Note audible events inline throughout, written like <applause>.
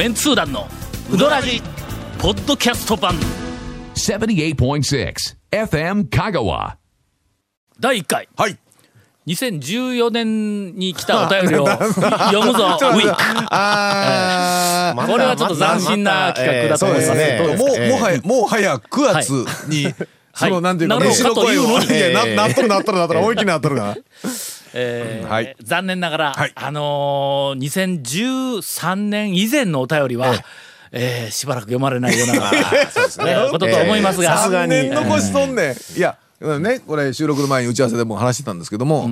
メンツー団のウドラジポッドキャスト版。78.6 FM Kagawa. 第1回。はい。2014年に来たお便りを <laughs> 読むぞ <laughs> ウィーク。あこれはちょっと斬新な企画だと思います。えーどうですかもう、もはや、もう早9月に、その、なんていうか、なる飯の声を。かというのに。いや、な、なっとるなっとるな。っとる、思いっきりなっとるな。えーはい。残念ながら、はい。あのー、2013年以前のお便りは、えーしばらく読まれないような <laughs> えーことと思いますが、さすがに。残しとんねん。いや、ね、これ収録の前に打ち合わせでも話してたんですけども、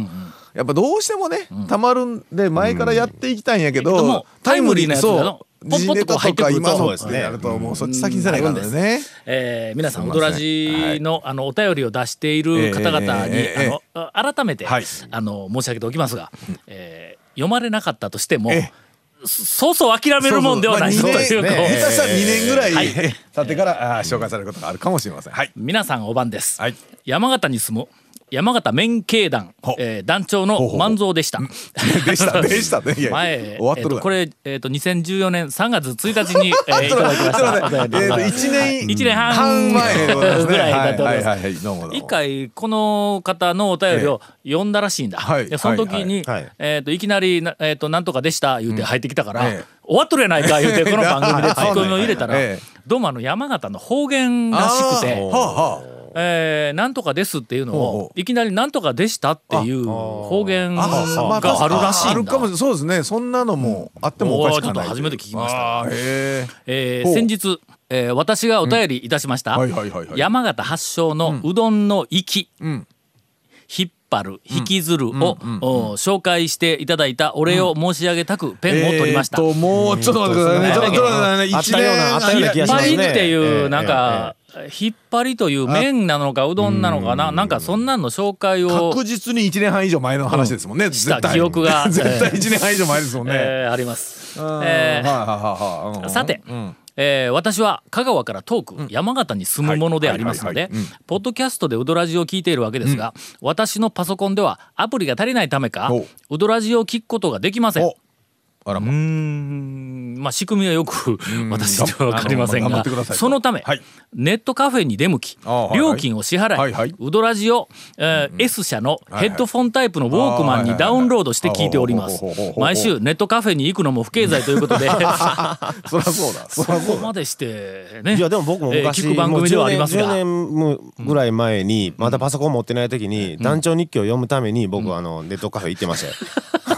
やっぱどうしてもね、たまるんで、前からやっていきたいんやけけどもど、タイムリーなやつだの。ポンポンと入ってくると。今のそうってなると、もうそっち先にせないからね。えー皆さん、ドラジの,、あのお便りを出している方々に、ええあの改めて、はい。あの申し上げておきますが、えー読まれなかったとしても、えそうそう諦めるもんではないという下手したら2年ぐらいはい。経ってから紹介されることがあるかもしれません。はい。皆さんお番です、はい。山形に住む山形麺経団ほ、えー団長の万蔵でした。でした、<laughs> でしたね。いや前、終わっとこれ、えー、と2014年3月1日に、えー <laughs> いただきました。えーと1年一年半半前。ぐらいだと思います。一回この方のお便りを読んだらしいんだ。その時に、えー、といきなりな、えーと「なんとかでした」言うて入ってきたから、ええ。終わっとるやないか言うてこの番組で <laughs> ツッコミを入れたら、ええ。どうもあの山形の方言らしくて。えー、なんとかですっていうのをいきなりなんとかでしたっていう方言があるらしいんだ。あるかもしれない。そうですね。そんなのもあってもおかしくない。ちょっと初めて聞きました。ええー先日、えー私がお便りいたしました、山形発祥のうどんの粋、ん。引っ張る引きずるを、お紹介していただいたお礼を申し上げたくペンを取りました。えもうちょっと待ってくださいね。ちょっとちょっと待ってくださいね。あったようなあったよっていうええなんか、引っ張りという麺なのかうどんなのかな。なんかそんなんの紹介を、確実に1年半以上前の話ですもんね。した絶対記憶が。<laughs> 絶対1年半以上前ですもんね。えーあります。うんえー。はいはいはいはい。うん。さて、うんえー私は香川から遠く山形に住むものでありますのでポッドキャストでウドラジを聞いているわけですが、私のパソコンではアプリが足りないためかおウドラジを聞くことができません。お。あらま。うーん。まあ仕組みはよく私には分かりませんが頑張ってくださいと。そのため、はい。ネットカフェに出向き料金を支払い、はいはい。ウドラジを、えー S 社のヘッドフォンタイプのウォークマンにダウンロードして聞いております。毎週ネットカフェに行くのも不経済ということで <laughs> そりゃそうだ。そこ <laughs> こまでしてね。いやでも僕もえー昔、聞く番組ではありますが。もう10年10年ぐらい前にまだパソコン持ってない時に団長日記を読むために僕はあのネットカフェ行ってましたよ。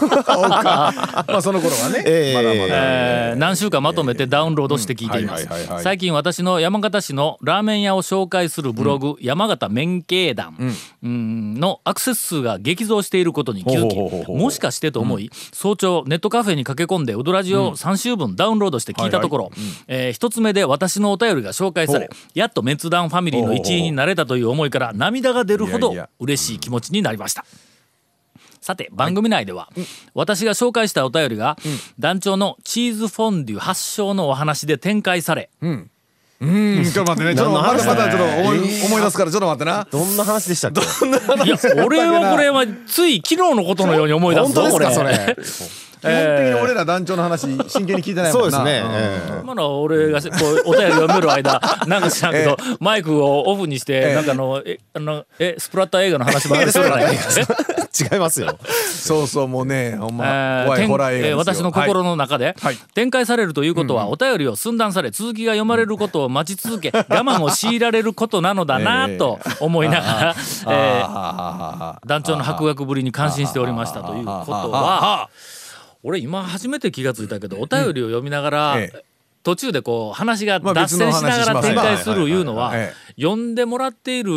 まあその頃はね。ええ。まだまだ。えー何週間まとめてダウンロードして聞いています。最近私の山形市のラーメン屋を紹介するブログ、山形麺経団、うん。のアクセス数が激増していることに気づきもしかしてと思い、早朝ネットカフェに駆け込んでウドラジを3週分ダウンロードして聞いたところ、えー一つ目で私のお便りが紹介されほやっとメンツダウンファミリーの一員になれたという思いから涙が出るほど嬉しい気持ちになりました。さて番組内では、私が紹介したお便りが、団長のチーズフォンデュ発祥のお話で展開され、うん。ちょっと待ってね。ちょっとまだまだちょっと思い思い出すからちょっと待ってな。どんな話でしたっけ？いや俺はこれはつい昨日のことのように思い出すぞこれ。それ？<laughs> 基本的に俺ら団長の話真剣に聞いてないもんな。そうですね。ん。ええ。まだ俺がこうお便り読める間 <laughs> なんか知らんけど、マイクをオフにして、なんかあのえあのえスプラッター映画の話ばかりするな <laughs> い違いますよ。そうそうもうねほんえまー怖いホラー映画ですよ。えー私の心はいの中で、はい。展開されるということは、お便りを寸断され続きが読まれることを待ち続け <laughs> 我慢を強いられることなのだなと思いながら、え団長の博学ぶりに感心しておりましたということは俺今初めて気がついたけどお便りを読みながら、ええ。途中でこう話がまあ脱線しながら展開するいうのははいはいはい読んでもらっている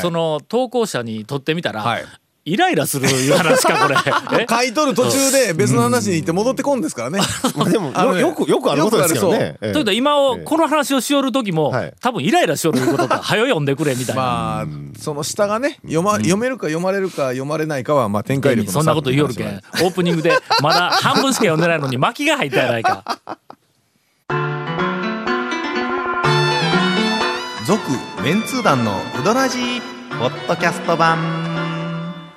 その投稿者にとってみたら、はいイライラする話かこれ。<laughs> え書いとる途中で別の話に行って戻ってこんですからね。まあでもねよよくよくあることですけどね。ええということは今をこの話をしよる時も、はい多分イライラしよるいうことか早よ読んでくれみたいな。まあその下がね読ま読めるか読まれるか読まれないかはまあ展開力の差そんなこと言いよるけん <laughs> オープニングでまだ半分しか読んでないのに巻きが入ったやないか。続メンツー団のウドラジーポッドキャスト版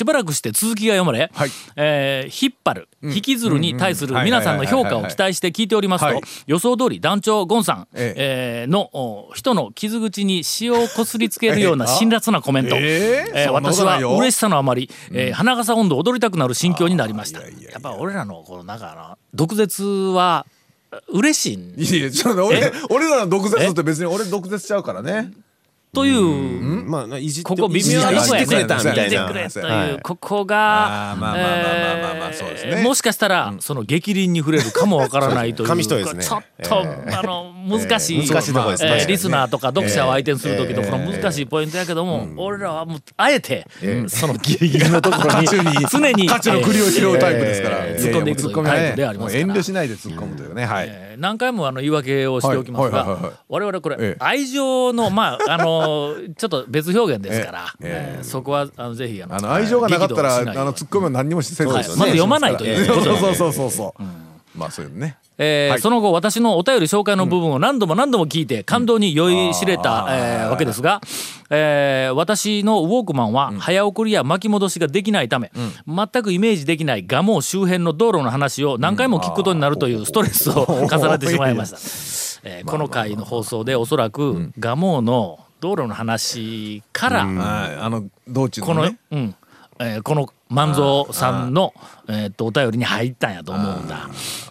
しばらくして続きが読まれ、はい。えー引っ張る、引きずるに対する皆さんの評価を期待して聞いておりますとはい。予想通り団長ゴンさん、ええ。ーのお人の傷口に塩をこすりつけるような <laughs> 辛辣なコメント、えーえ私は嬉しさのあまり、えー花笠温度踊りたくなる心境になりました。やっぱ俺らのこのなんか毒舌は嬉しいんいやちょっと俺俺らの毒舌って別に俺毒舌ちゃうからねという、まあいじここ微妙ないとこやねじってくれたみたいな。という、はい。ここがもしかしたら、その激鱗に触れるかもわからないというねちょっと、あの難しい、えー難しいとこですねえー確かにねリスナーとか読者を相手にする時のえーこの難しいポイントやけども、俺らはもうあえて、そのギリギリのところに常に価値の栗を拾うタイプですから、えー突っ込んでいくタイプでありますからもう遠慮しないで突っ込むというね、はい、えー何回もあの言い訳をしておきますが我々これええ愛情のまああのちょっと別表現ですから。えええーそこはあのぜひあのあの愛情がなかったら、あの突っ込みは何にもせず、はいまず読まないということそうで。そうそうそうそう、まあそういうのね。はい。えーその後私のお便り紹介の部分を何度も何度も聞いて感動に酔いしれた、えーわけですが、えー私のウォークマンは早送りや巻き戻しができないため、全くイメージできない蒲生周辺の道路の話を何回も聞くことになるというストレスを重ねてしまいました。<laughs> えーこの回の放送でおそらく蒲生の道路の話から、はい。あの道中この、のねうんえーこの万蔵さんのえーっとお便りに入ったんやと思うんだ。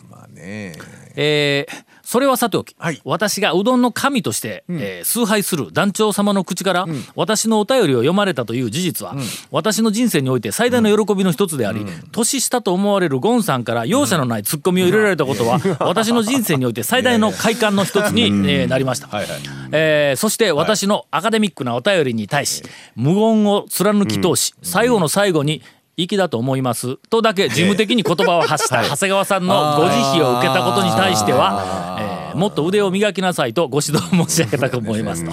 まあね。えーそれはさておき、はい。私がうどんの神として、えー崇拝する団長様の口から、私のお便りを読まれたという事実は、私の人生において最大の喜びの一つであり、年下と思われるゴンさんから容赦のないツッコミを入れられたことは、<laughs> 私の人生において最大の快感の一つに、えーなりました、はいはいえーそして私のアカデミックなお便りに対し無言を貫き通し、最後の最後に粋だと思います。とだけ事務的に言葉を発した長谷川さんのご慈悲を受けたことに対しては、えーもっと腕を磨きなさいとご指導申し上げたく思いますと。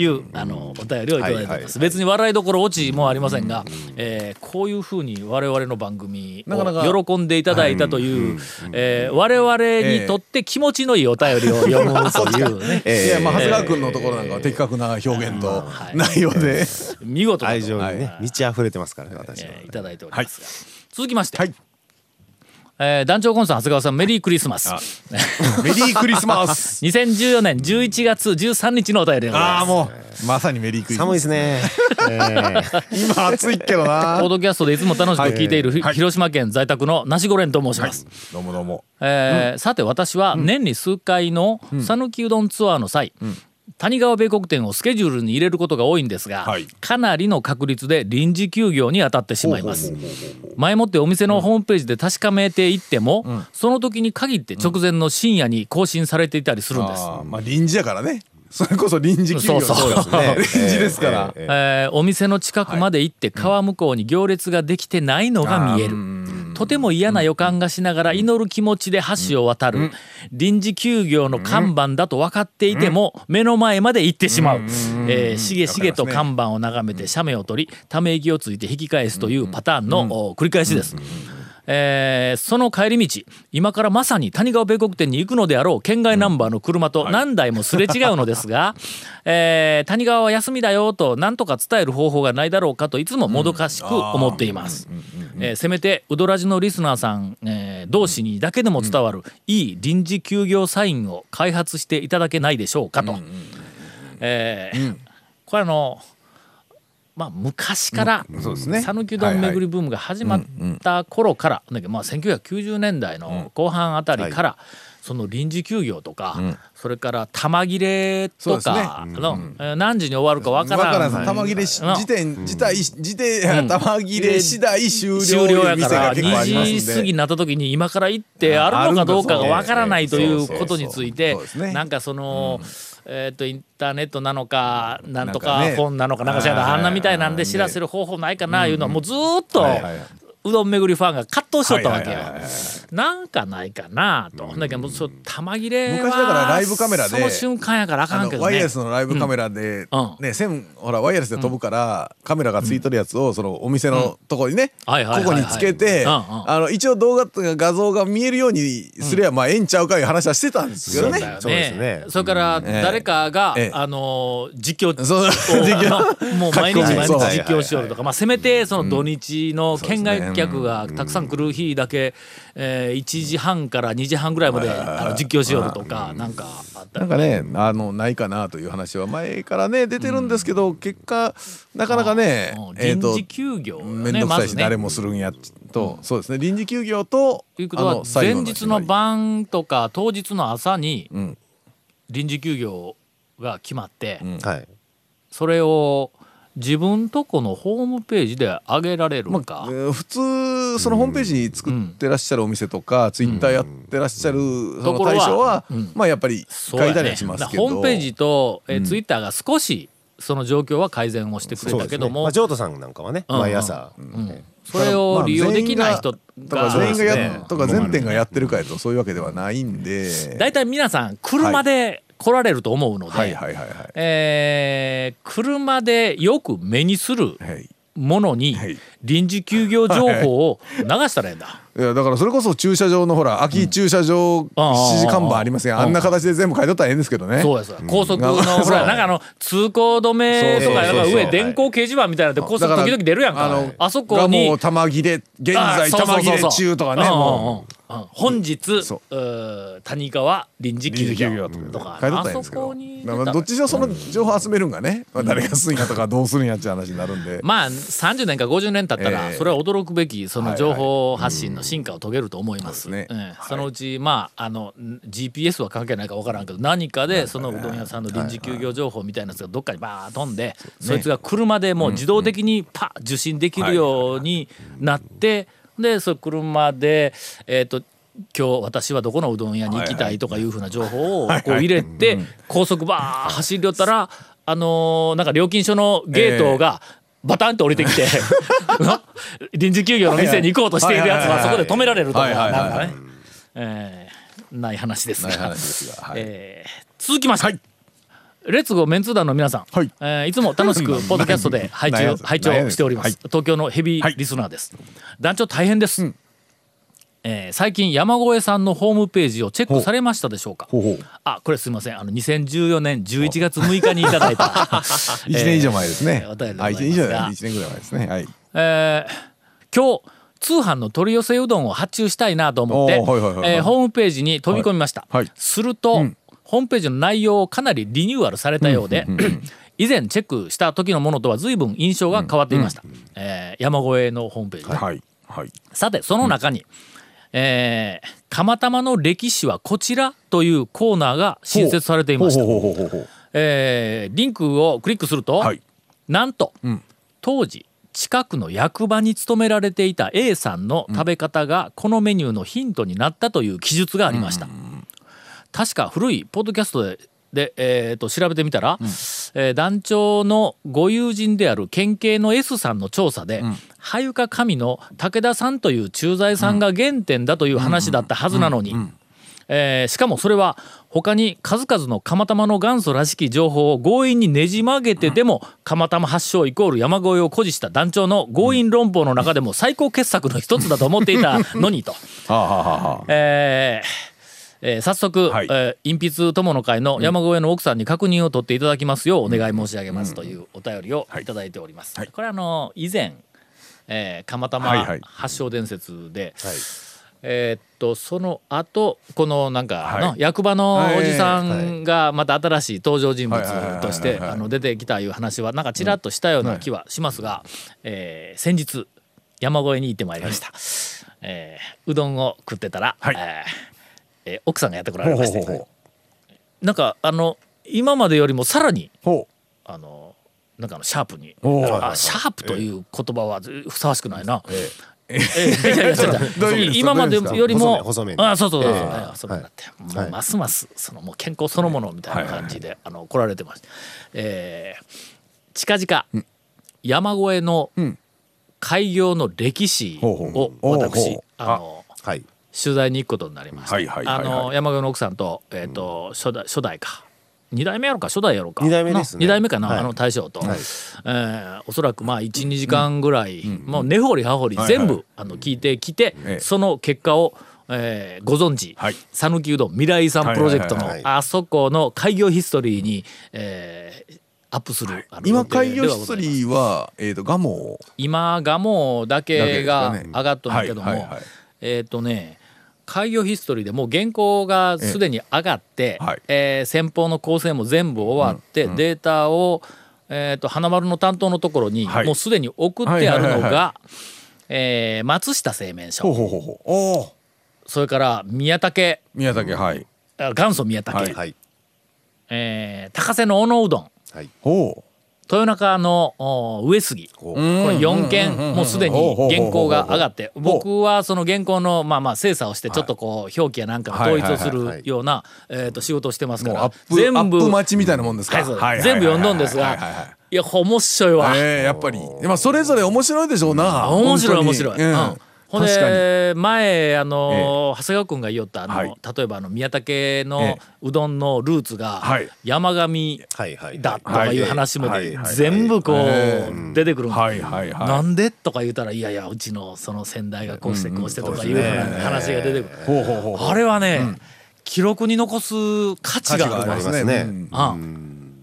いうあのお便りをいただいております、別に笑いどころオチもありませんが、えーこういうふうに我々の番組なかなかを喜んでいただいたという、えー我々にとって気持ちのいいお便りを読むというね、<laughs> いやまあ長谷川君のところなんかは的確な表現と内容で、<laughs> 見事な愛情にね満ち溢れてますからね私は。えーいただいておりますが、続きまして、はいえー団長コンさん長谷川さんメリークリスマス。メリークリスマス。2014 <laughs> 年11月13日のお便りでございます。ああもうまさにメリークリスマス。寒いですね。えー。今暑いけどポなードキャストでいつも楽しく聞いている、ひ広島県在宅のナシゴレンと申します、どうもどうも。えーさて私は年に数回の讃岐うどんツアーの際、谷川米国店をスケジュールに入れることが多いんですが、はい。かなりの確率で臨時休業に当たってしまいます。前もってお店のホームページで確かめていっても、その時に限って直前の深夜に更新されていたりするんです、あーまあ臨時やからね。それこそ臨時休業そうそう。ですね。臨時ですから、えーえーお店の近くまで行って川向こうに行列ができてないのが見える、とても嫌な予感がしながら祈る気持ちで橋を渡る、臨時休業の看板だと分かっていても目の前まで行ってしまう、えーしげしげと看板を眺めて写メを取りため息をついて引き返すというパターンのお繰り返しです。えーその帰り道今からまさに谷川米国店に行くのであろう県外ナンバーの車と何台もすれ違うのですが、<laughs> えー谷川は休みだよと何とか伝える方法がないだろうかといつももどかしく思っています。えーせめてウドラジのリスナーさん、えー同士にだけでも伝わるいい臨時休業サインを開発していただけないでしょうかと。えーこれあのまあ昔からそうですね。讃岐うどん巡りブームが始まった頃からだけどまあ1990年代の後半あたりからその臨時休業とかそれから玉切れとかのえー何時に終わるかわかららんん玉切れ時点自体時点 <laughs> 玉切れ次第終了終了や店からが結構ありますん2で時過ぎになった時に今から行ってあるのかどうかがわからないということについてそうですね。なんかその、えー、とインターネットなのかなんとか本なのかなんかしらあんなみたいなんで知らせる方法ないかないうのはもうずーっとうどん巡りファンが葛藤しとったわけよ。なんかないかなと、だけどもうそう玉切れは昔だからライブカメラでその瞬間やからあかあんけどね。のワイヤレスのライブカメラで、うん。ね線ほらワイヤレスで飛ぶから、カメラがついとるやつをそのお店のとこにね、ここにつけて、うんうん。あの一応動画とか画像が見えるようにすれば、まあええんちゃうかいう話はしてたんですけどね。そうですね。それから誰かが、ええ。あのー実況を実況。<laughs> もう毎日毎日実況しよるとか、まあ、せめてその土日の県外客がたくさん来る日だけ、えー1時半から2時半ぐらいまであの実況しよるとかなんかなんかねあのないかなという話は前からね出てるんですけど、結果なかなかね臨時休業よ面ね倒くさいし誰まもするんやと、そうですね臨時休業とということは前日の晩とか当日の朝にん。臨時休業が決まって、はい。それを自分とこのホームページで上げられるか、えー普通そのホームページに作ってらっしゃるお店とか、ツイッターやってらっしゃるその対象は、まあやっぱり書いたりはしますけど、だからホームページと、えーツイッターが少しその状況は改善をしてくれたけども、まあ、ジョートさんなんかはね、うん。毎朝、それを利用できない人とかが全員がやとか全店がやってるかやとそういうわけではないんで。大体皆さん車で来られると思うので、車でよく目にするはい。ものにはい。臨時休業情報を流したらええんだ。いやだからそれこそ駐車場のほら空き駐車場指示看板ありますやん、うん。あんな形で全部書いとったらええんですけどね、そうです高速のうん。ほらなんかあの通行止めとかなんか上電光掲示板みたいなので高速時々出るやんかあのあそこがに。もう玉切れ現あ在玉切れ中とかねうんうんもう。ん。本日谷川臨時休業。業とかあそこにだからどっちにしろその情報集めるんがね、まあ、誰がすんやとかどうするんやって話になるんで、まあ30年か50年経ったらええ。それは驚くべきその情報発信の進化を遂げると思います。そね。ええ。そのうちまああのん GPS は関係ないか分からんけど何かでそのうどん屋さんの臨時休業情報みたいなやつがどっかにバーッ飛んでそいつが車でもう自動的にパッ受信できるようになってでそれ車でえっと今日私はどこのうどん屋に行きたいとかいうふうな情報をこう入れて高速バー走りよったらあのーなんか料金所のゲートがバタンと降りてきて <laughs> 臨時休業の店に行こうとしているやつはそこで止められるとかはいはいはいはい。なんかね。えーない話ですが。はい。えー続きまして。レッツゴーメンツー団の皆さん、はい。えーいつも楽しく <laughs> ポッドキャストで拝聴拝聴しております、はい。東京のヘビーリスナーです、団長大変です、えー最近山越さんのホームページをチェックされましたでしょうか？あこれすみません。あの2014年11月6日にいただいた。<laughs> 1年以上前ですね、えーお便りであ1ございますが。年以上じゃない1年ぐらい前ですね。はい。えー今日通販の取り寄せうどんを発注したいなと思ってホームページに飛び込みました、はい。はいすると、ホームページの内容をかなりリニューアルされたようで、以前チェックした時のものとは随分印象が変わっていました、えー山越えのホームページ、はいはい。さてその中に、えー釜玉の歴史はこちら」というコーナーが新設されていました。リンクをクリックすると、はい。なんと、ん。当時近くの役場に勤められていた A さんの食べ方がこのメニューのヒントになったという記述がありました、確か古いポッドキャストでで、えー、と調べてみたら、えー団長のご友人である県警の S さんの調査で、はゆか神の武田さんという駐在さんが原点だという話だったはずなのに、えーしかもそれは他に数々の釜玉の元祖らしき情報を強引にねじ曲げてでも釜玉発祥イコール山越えを誇示した団長の強引論法の中でも最高傑作の一つだと思っていたのにと。えーえー早速、はい。えー隠筆友の会の山越えの奥さんに確認を取っていただきますようお願い申し上げますというお便りをい。ただいております。これあの以前、えー、釜はい玉はい。発祥伝説で、えーっとその後このなんかの、はい。役場のおじさんがまた新しい登場人物として出てきたいう話はなんかちらっとしたような気はしますが、えー先日山越えに行ってまいりました、えーうどんを食ってたら、はい。えーえー奥さんがやってこられまして。ほなんかあの今までよりもさらにほあのなんかあのシャープに。あシャープという言葉はふさわしくないな。ええ。ーいや今までよりもあそうそうそうそう、ええ。はい細麺だって、もうますますそのもう健康そのものみたいな感じで、あの来られてました。えー近々、山越えのん。開業の歴史を私あのはい取材に行くことになりました、はいはいはいはい。あの山上の奥さんと,、えーと初代初代か。2代目やろうか初代やろうか。二代目ですね。2代目かな、はい。あの大将と、はい。えーおそらくまあ12時間ぐらい、もう根掘り葉掘り全部、あの聞いてきて、ええ。その結果をえーご存知はい。讃岐、うどん未来遺産プロジェクトのはいはいはいあそこの開業ヒストリーに、えーアップする、あの今開業ヒストリーはえっとガモ今がもうだけが上がっとんだけども、はいはいはい。えっ、とね開業ヒストリーでもう原稿がすでに上がって、えはい。えー先方の構成も全部終わって、データを、えー、と花丸の担当のところにはい。もうすでに送ってあるはいはいはいのがえー松下製麺所。ほうほうほうほう。おおそれから宮武。宮武はい。あ元祖宮武、はい。はいえー高瀬の小野うどん。ほ豊中のお上杉。これ4件もうすでに原稿が上がって。僕はその原稿のまあまあ精査をしてちょっとこう表記やなんかの統一をすはい。るようなえーと仕事をしてますから。全部プ待ちみたいなもんですか。全部読んどんですがはいや面白いわ。ええやっぱり。まあそれぞれ面白いでしょうな。面白い面白い。うんうんほんで前あの長谷川君が言おったあの、はい。例えばあの宮武のえうどんのルーツがはい。山上はいはいだとかいう話もはいはい全部こえう出てくるんですはいはいはい。なんでとか言うたらいやいやうちのその先代がこうしてこうしてとかいう話が出てくる。あれはね、記録に残す価値があります。ね。うん。あ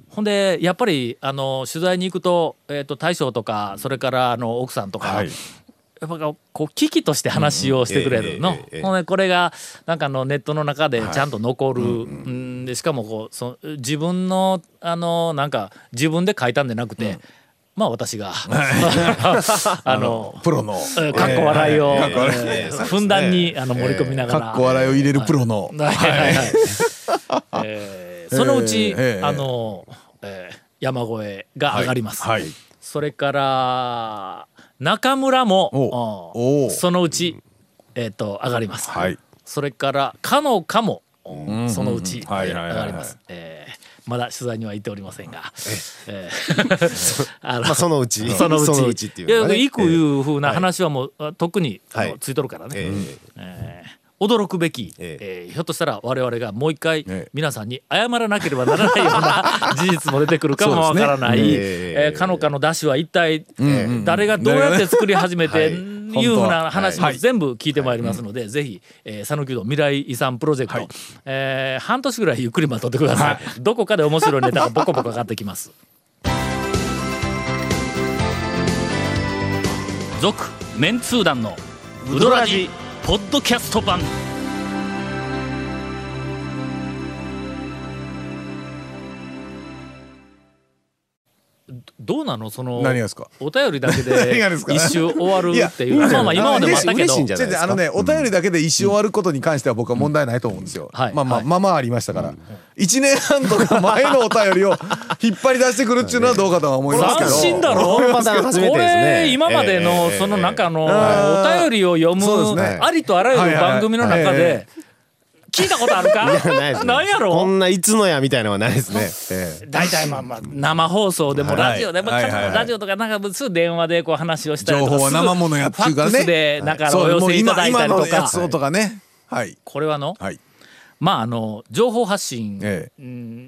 ほんでやっぱりあの取材に行くと,、えー、と大将とかそれからあの奥さんとか、はいやっぱこう危機として話をしてくれるの、うんえええこれがなんかあのネットの中でちゃんと残る、うんでしかもこうそ自分のあのなんか自分で書いたんじゃなくて、まあ私が <laughs> あのプロの。えーかっこ笑い。を、えーふんだんにあの盛り込みながら。かっこ笑いを入れるプロの。はい。はい。は <laughs> いえーそのうち、ええあの、えー山越えが上がります。はい。それから中村もそのうち、えー、と上がります。はい。それからかのかも、そのうち、上がります。えーまだ取材には行っておりませんが、えー <laughs> あのまあそのうちそのうちそのうちっていうね。いや行くいうふうな話はもう、あ特に、あのはい。ついとるからね。ええー驚くべき、ええ。ーひょっとしたら我々がもう一回ええ。皆さんに謝らなければならないような <laughs> 事実も出てくるかもわからない、ね。えーかのかの出汁は一体、誰がどうやって作り始めて、<laughs> はい。いうふうな話もはい。全部聞いてまいりますので、ぜひえー讃岐うどん未来遺産プロジェクト、えー半年ぐらいゆっくり待っとってください、<laughs> どこかで面白いネタがボコボコ上がってきます。続メンツー団のウドラジポッドキャスト版。どうなの？その何がですか？お便りだけ <laughs> 何で一周終わるっていいうやまあまあ今までもあったけど。あのねお便りだけで一生終わることに関しては僕は問題ないと思うんですよ。はいまあまあはい。まあまあありましたから。一年半とか前のお便りを引っ張り出してくるっていうのはどうかとは思いますけど。斬新だろ？これ今までのええその中のお便りを読むありとあらゆる番組の中はいはいはいで聞いたことあるか？いやないですね。なんやろ？こんないつのやみたいのはないですね。ええ。大体まあまあ生放送でもはい。ラジオでもはいはいはい。ラジオとかなんかすぐ電話でこう話をしたりとか情報は生ものやっちゅうからね。ファックスでなんかお寄せいただいたりとか。のやつをとかね。はい。これはの？はい。まああの情報発信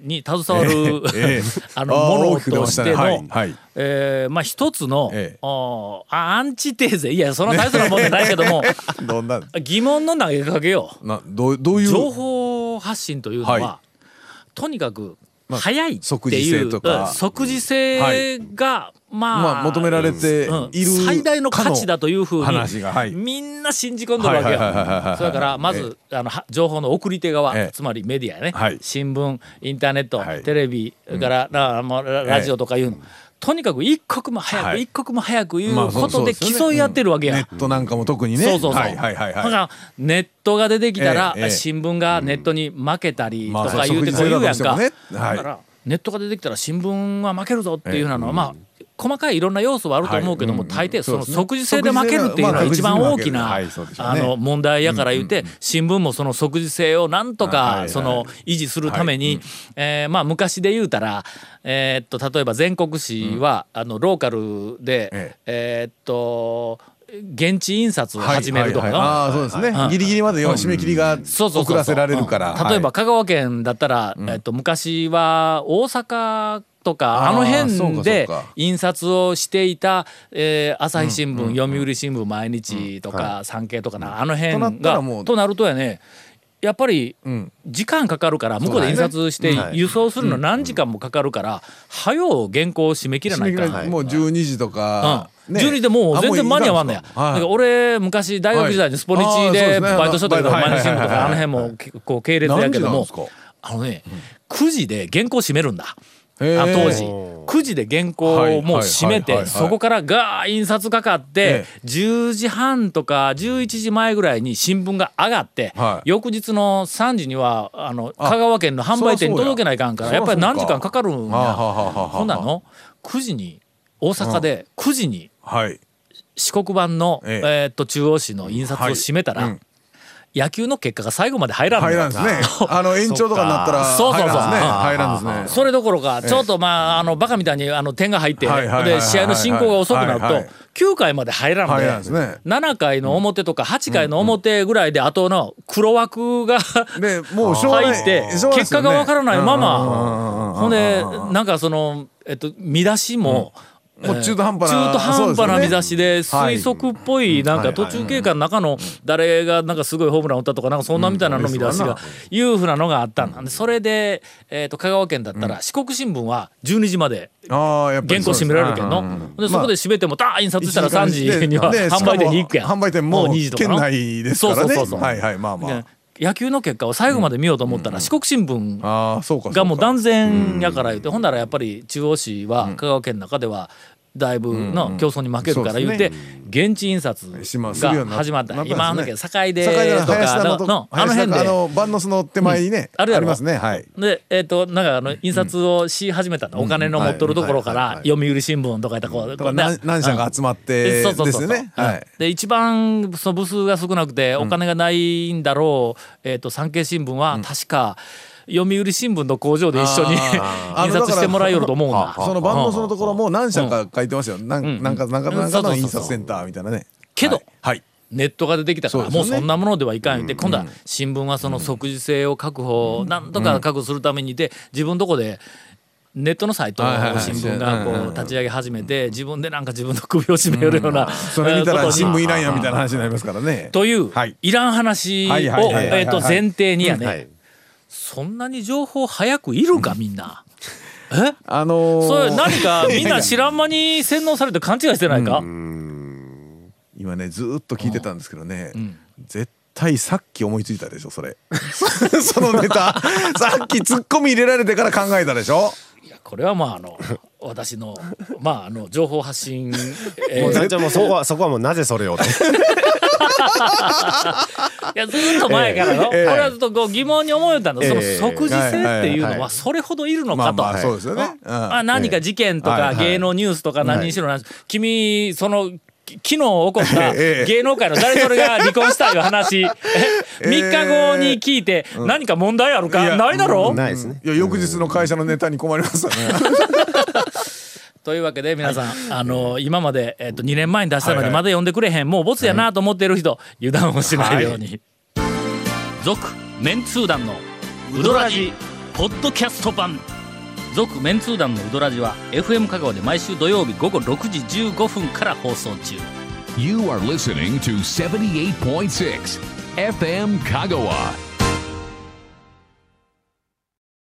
に携わる <laughs> ええ。あのものとしてのはいえーまあ一つのええ。あーあアンチテーゼいやそんな大層なもんじゃないけども <laughs> どんな疑問の投げかけよなどうどういう？情報発信というのは、はとにかくまあ早いって即時いう性とか。うん即時性が、まあ、まあ求められてうんいる最大の価値だというふうにはい。みんな信じ込んでるわけよ。それからまずあのは情報の送り手側、ええ。つまりメディアやね、はい。新聞インターネット、はい。テレビから、ララジオとかいうの、とにかく一刻も早く、はい一刻も早くいうことで競い合ってるわけや。ネットなんかも特にね。そうそうそう。はいはいはいはい。だからネットが出てきたら、ええええ新聞がネットに負けたりまあとか言うてこう言うやんか。即時性だからネットが出てきたら新聞は負けるぞっていうふうなのは、まあ細かいいろんな要素はあると思うけども、はい。大抵その即時性で負けるっていうのが一番大きな、まあの問題やから言って、新聞もその即時性をなんとかその維持するために、えーまあ昔で言うたら、えーっと例えば全国紙は、あのローカルで、ええ。ーっと現地印刷を始めるとか。の、はいはい。そうですね。うん。ギリギリまで締め切りが遅らせられるから。うん。例えばはい。香川県だったら、えっと、昔は大阪とかあの辺で印刷をしていた、えー朝日新聞、読売新聞毎日とか、産経とかなあの辺がもうとなるとやねやっぱりん。時間かかるから向こうで印刷して輸送するの何時間もかかるから早う原稿を締め切らないかられもう12時とかうん、ね。12でもうあ全然間に合わんのや。はい。だから俺昔大学時代にスポニチでバイトしとったけど毎日新聞とはい。かあの辺も結構系列やけども。あのね9時で原稿締めるんだ。当時。9時で原稿をもう締めてそこからガー印刷かかってえ10時半とか11時前ぐらいに新聞が上がってはい。翌日の3時にはあの香川県の販売店に届けないかんからやっぱり何時間かかるんや。ほんなの？9時に大阪で9時にはい。四国版の、えっと中央紙の印刷を締めたら、野球の結果が最後まで入らんのよ入らんですね。<laughs> あの延長とかになったらそうそうそう入らんですね。それどころかちょっとまああのバカみたいにあの点が入ってで試合の進行が遅くなるとはいはい。9回まで入らんでらんですね。7回の表とか8回の表ぐらいであとの黒枠が入って結果がわからないまうんうんうんうんまほんでなんかそのえっと見出しも、もう中途半端な中途半端な見出しではい。推測っぽいなんか途中経過の中の誰がなんかすごいホームラン打ったとかなんかそんなみたいなの見出しがいうふうなのがあったんだ。でそれでえーと香川県だったら四国新聞は12時まで原稿締められるけんの。でそこで締めてもダー印刷したら3時にはで販売店に行くやん。販売店もう2時とか県の内ですからね。そうそうそうそう。はいはいまあまであ野球の結果を最後まで見ようと思ったら四国新聞がもう断然やから言ってほんならやっぱり中央市は香川県の中ではだいぶの競争に負けるから言って現地印刷が始まった。今あんだけど境出境田のとかののあの辺で。のバンノスの手前にねありますね。はい。でえっとなんかあの印刷をし始めたの。お金の持っとるところから読売新聞とかやったらこう何何社が集まってですよね。はい。で一番その部数が少なくてお金がないんだろう、えっと産経新聞は確か読売新聞の工場で一緒に <laughs> 印刷してもらえよると思うんだ。そのバンノスのところも何社か書いてますよ。なんなんかなんかなんかの印刷センターみたいなね。けどはい。はい。ネットが出てきたからね。もうそんなものではいかん言って。今度は新聞はその即時性を確保なんとか確保するためにで自分のとこでネットのサイトをはいはいはい。新聞がこうんうんうんう立ち上げ始めて自分でなんか自分の首を絞めるような <laughs> それ見たら新聞いらんやみたいな話になりますからね。というはい。いらん話をはいはいはいはいはいえーと前提にやね。はいそんなに情報早くいるかみんな。<laughs> え？あのー。それ何か <laughs> みんな知らん間に洗脳されて勘違いしてないか？今ねずーっと聞いてたんですけどね、絶対さっき思いついたでしょそれ。<laughs> そのネタ。さっきツッコミ入れられてから考えたでしょ？いやこれはまああの私のまああの情報発信、えー。もうそこはそこはもうなぜそれをいやずーっと前からの、これはずっとこう疑問に思えたの、その。ええ。即時性っていうのはそれほどいるのかと。まあまあそうですよね、うん。あ何か事件とか芸能ニュースとか何にしろなん君そのき昨日起こったええ。芸能界の誰それが離婚したいう話。え3日後に聞いて何か問題あるか？いやないだろ？ないですね。いや翌日の会社のネタに困りますよね <laughs> というわけで皆さん、あの今まで、えっと2年前に出したのにまだ読んでくれへん、もうボツやなと思ってる人、油断をしないように。続、メンツー団のウドラジポッドキャスト版。続メンツー団のウドラジは FM 香川で毎週土曜日午後6時15分から放送中。You are listening to 78.6 FM Kagawa.